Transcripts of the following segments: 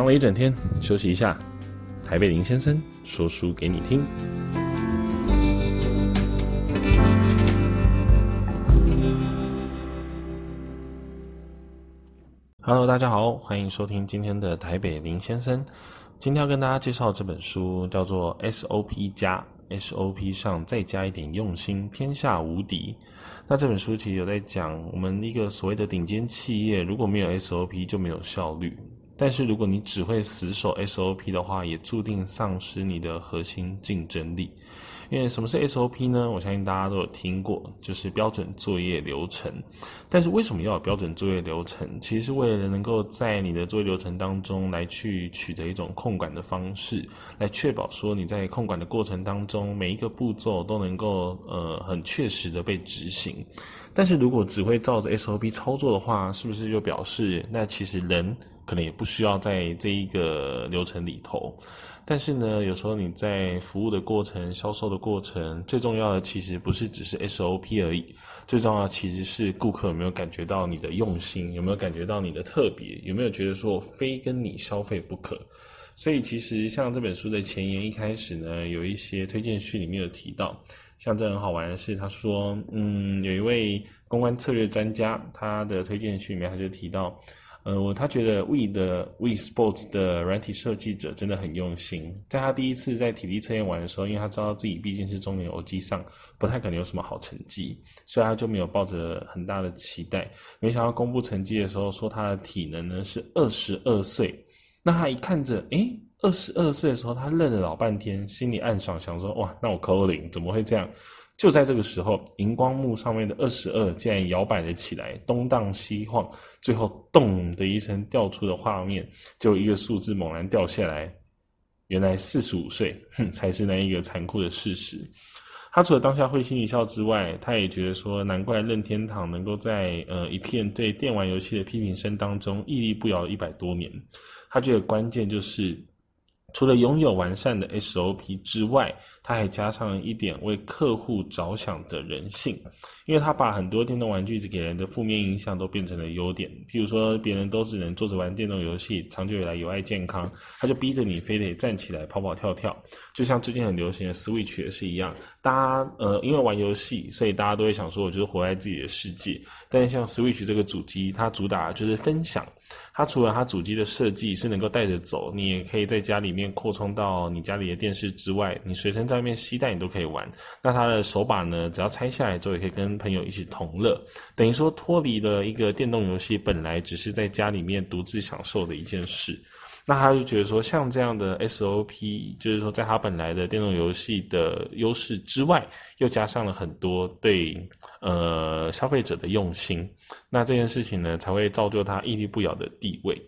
忙了一整天，休息一下。台北林先生说书给你听。Hello，大家好，欢迎收听今天的台北林先生。今天要跟大家介绍这本书，叫做 SOP 加 SOP 上再加一点用心，天下无敌。那这本书其实有在讲，我们一个所谓的顶尖企业，如果没有 SOP 就没有效率。但是如果你只会死守 SOP 的话，也注定丧失你的核心竞争力。因为什么是 SOP 呢？我相信大家都有听过，就是标准作业流程。但是为什么要有标准作业流程？其实是为了能够在你的作业流程当中来去取得一种控管的方式，来确保说你在控管的过程当中每一个步骤都能够呃很确实的被执行。但是如果只会照着 SOP 操作的话，是不是就表示那其实人可能也不需要在这一个流程里头，但是呢，有时候你在服务的过程、销售的过程，最重要的其实不是只是 SOP 而已，最重要的其实是顾客有没有感觉到你的用心，有没有感觉到你的特别，有没有觉得说非跟你消费不可。所以其实像这本书的前言一开始呢，有一些推荐序里面有提到，像这很好玩的是，他说，嗯，有一位公关策略专家，他的推荐序里面他就提到。呃，我他觉得 We 的 We Sports 的软体设计者真的很用心。在他第一次在体力测验完的时候，因为他知道自己毕竟是中年欧吉桑，不太可能有什么好成绩，所以他就没有抱着很大的期待。没想到公布成绩的时候，说他的体能呢是二十二岁。那他一看着，诶，二十二岁的时候，他愣了老半天，心里暗爽，想说，哇，那我扣零，怎么会这样？就在这个时候，荧光幕上面的二十二竟然摇摆了起来，东荡西晃，最后咚的一声掉出的画面，就一个数字猛然掉下来，原来四十五岁，哼，才是那一个残酷的事实。他除了当下会心一笑之外，他也觉得说，难怪任天堂能够在呃一片对电玩游戏的批评声当中屹立不摇一百多年。他觉得关键就是。除了拥有完善的 SOP 之外，它还加上一点为客户着想的人性，因为它把很多电动玩具给人的负面影响都变成了优点。譬如说，别人都只能坐着玩电动游戏，长久以来有碍健康，它就逼着你非得站起来跑跑跳跳。就像最近很流行的 Switch 也是一样，大家呃因为玩游戏，所以大家都会想说，我就是活在自己的世界。但是像 Switch 这个主机，它主打就是分享。它除了它主机的设计是能够带着走，你也可以在家里面扩充到你家里的电视之外，你随身在外面携带你都可以玩。那它的手把呢，只要拆下来之后，也可以跟朋友一起同乐，等于说脱离了一个电动游戏本来只是在家里面独自享受的一件事。那他就觉得说，像这样的 SOP，就是说，在他本来的电动游戏的优势之外，又加上了很多对呃消费者的用心，那这件事情呢，才会造就他屹立不摇的地位。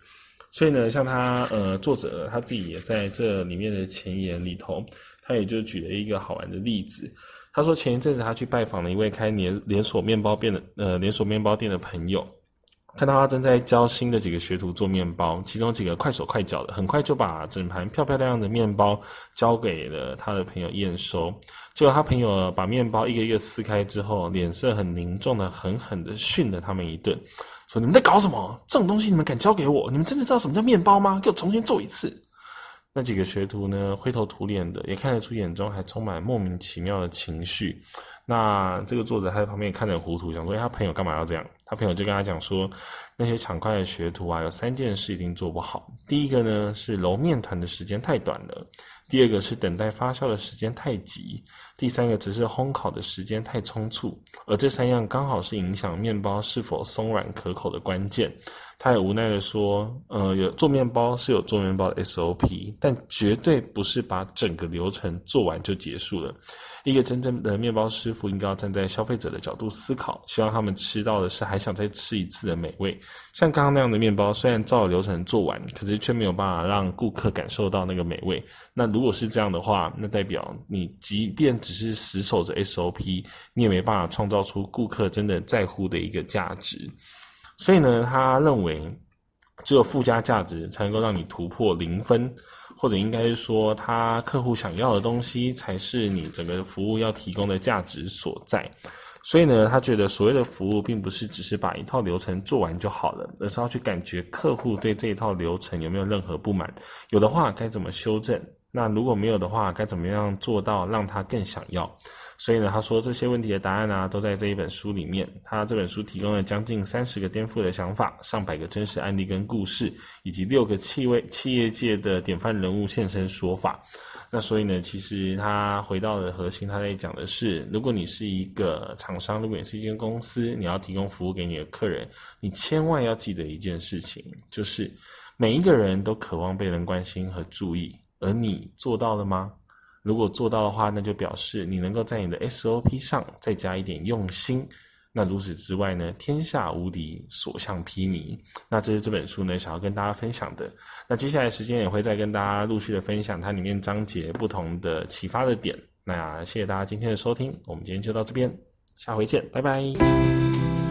所以呢，像他呃作者他自己也在这里面的前言里头，他也就举了一个好玩的例子。他说前一阵子他去拜访了一位开连连锁面包店的呃连锁面包店的朋友。看到他正在教新的几个学徒做面包，其中几个快手快脚的，很快就把整盘漂漂亮亮的面包交给了他的朋友验收。结果他朋友把面包一个一个撕开之后，脸色很凝重的，狠狠的训了他们一顿，说：“你们在搞什么？这种东西你们敢交给我？你们真的知道什么叫面包吗？给我重新做一次。”那几个学徒呢，灰头土脸的，也看得出眼中还充满莫名其妙的情绪。那这个作者他在旁边看得糊涂，想说：“，他朋友干嘛要这样？”他朋友就跟他讲说：“那些抢快的学徒啊，有三件事一定做不好。第一个呢是揉面团的时间太短了；第二个是等待发酵的时间太急；第三个则是烘烤的时间太匆促。而这三样刚好是影响面包是否松软可口的关键。”他也无奈的说：“呃，有做面包是有做面包的 SOP，但绝对不是把整个流程做完就结束了。一个真正的面包师傅应该要站在消费者的角度思考，希望他们吃到的是还想再吃一次的美味。像刚刚那样的面包，虽然照流程做完，可是却没有办法让顾客感受到那个美味。那如果是这样的话，那代表你即便只是死守着 SOP，你也没办法创造出顾客真的在乎的一个价值。”所以呢，他认为只有附加价值才能够让你突破零分，或者应该说，他客户想要的东西才是你整个服务要提供的价值所在。所以呢，他觉得所谓的服务并不是只是把一套流程做完就好了，而是要去感觉客户对这一套流程有没有任何不满，有的话该怎么修正。那如果没有的话，该怎么样做到让他更想要？所以呢，他说这些问题的答案呢、都在这一本书里面。他这本书提供了将近三十个颠覆的想法，上百个真实案例跟故事，以及六个企业企业界的典范人物现身说法。那所以呢，其实他回到了核心，他在讲的是，如果你是一个厂商，如果你是一间公司，你要提供服务给你的客人，你千万要记得一件事情，就是每一个人都渴望被人关心和注意。而你做到了吗？如果做到的话，那就表示你能够在你的 SOP 上再加一点用心。那如此之外呢，天下无敌，所向披靡。那这是这本书呢，想要跟大家分享的。那接下来时间也会再跟大家陆续的分享它里面章节不同的启发的点。那谢谢大家今天的收听，我们今天就到这边，下回见，拜拜。